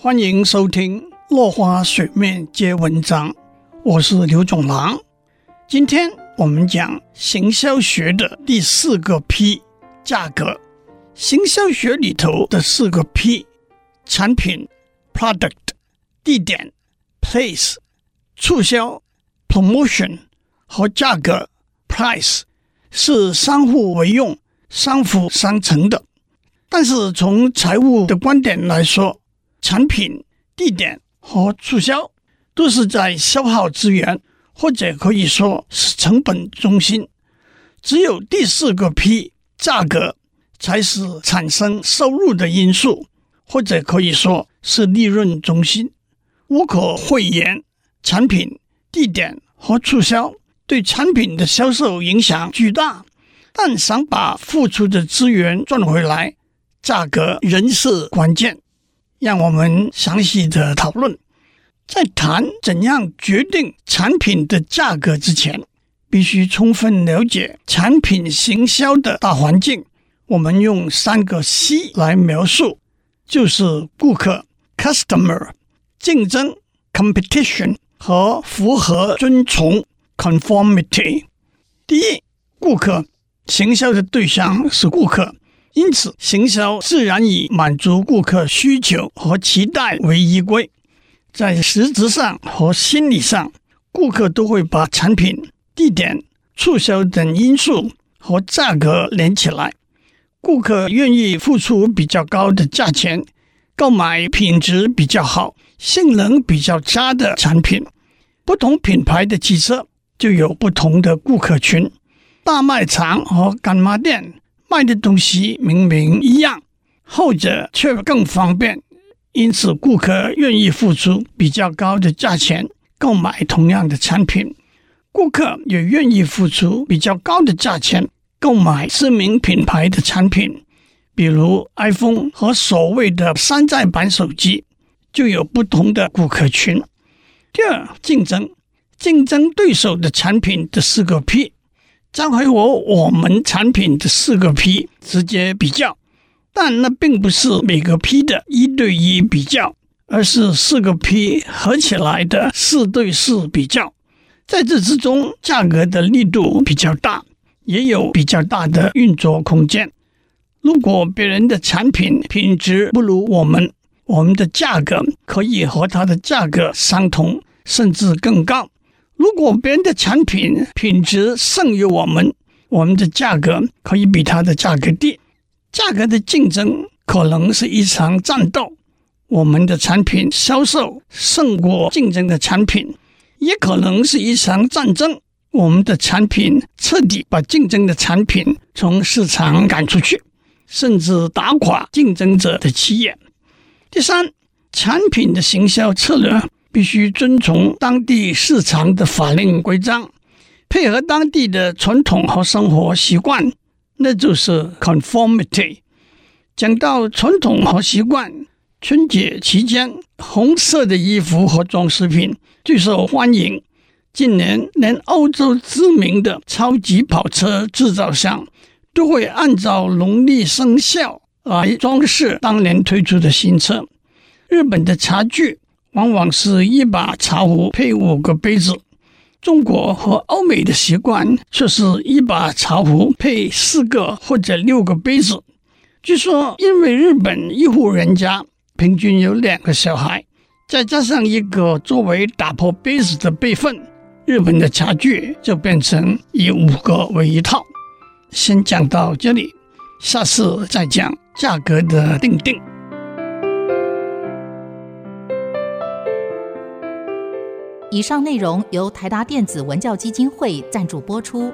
欢迎收听《落花水面皆文章》，我是刘总郎。今天我们讲行销学的第四个 P，价格。行销学里头的四个 P：产品 （product）、地点 （place）、促销 （promotion） 和价格 （price） 是相互为用、相辅相成的。但是从财务的观点来说，产品、地点和促销都是在消耗资源，或者可以说是成本中心。只有第四个 P 价格才是产生收入的因素，或者可以说是利润中心。无可讳言，产品、地点和促销对产品的销售影响巨大，但想把付出的资源赚回来，价格仍是关键。让我们详细的讨论。在谈怎样决定产品的价格之前，必须充分了解产品行销的大环境。我们用三个 C 来描述，就是顾客 （Customer）、竞争 （Competition） 和符合遵从 （Conformity）。第一，顾客行销的对象是顾客。因此，行销自然以满足顾客需求和期待为依归。在实质上和心理上，顾客都会把产品、地点、促销等因素和价格连起来。顾客愿意付出比较高的价钱，购买品质比较好、性能比较差的产品。不同品牌的汽车就有不同的顾客群。大卖场和干妈店。卖的东西明明一样，后者却更方便，因此顾客愿意付出比较高的价钱购买同样的产品。顾客也愿意付出比较高的价钱购买知名品牌的产品，比如 iPhone 和所谓的山寨版手机，就有不同的顾客群。第二，竞争，竞争对手的产品的四个 P。将和我们产品的四个 P 直接比较，但那并不是每个 P 的一对一比较，而是四个 P 合起来的四对四比较。在这之中，价格的力度比较大，也有比较大的运作空间。如果别人的产品品质不如我们，我们的价格可以和它的价格相同，甚至更高。如果别人的产品品质胜于我们，我们的价格可以比他的价格低。价格的竞争可能是一场战斗，我们的产品销售胜过竞争的产品，也可能是一场战争，我们的产品彻底把竞争的产品从市场赶出去，甚至打垮竞争者的企业。第三，产品的行销策略。必须遵从当地市场的法令规章，配合当地的传统和生活习惯，那就是 conformity。讲到传统和习惯，春节期间，红色的衣服和装饰品最受欢迎。近年，连欧洲知名的超级跑车制造商都会按照农历生肖来装饰当年推出的新车。日本的茶具。往往是一把茶壶配五个杯子，中国和欧美的习惯却是一把茶壶配四个或者六个杯子。据说，因为日本一户人家平均有两个小孩，再加上一个作为打破杯子的备份，日本的茶具就变成以五个为一套。先讲到这里，下次再讲价格的定定。以上内容由台达电子文教基金会赞助播出。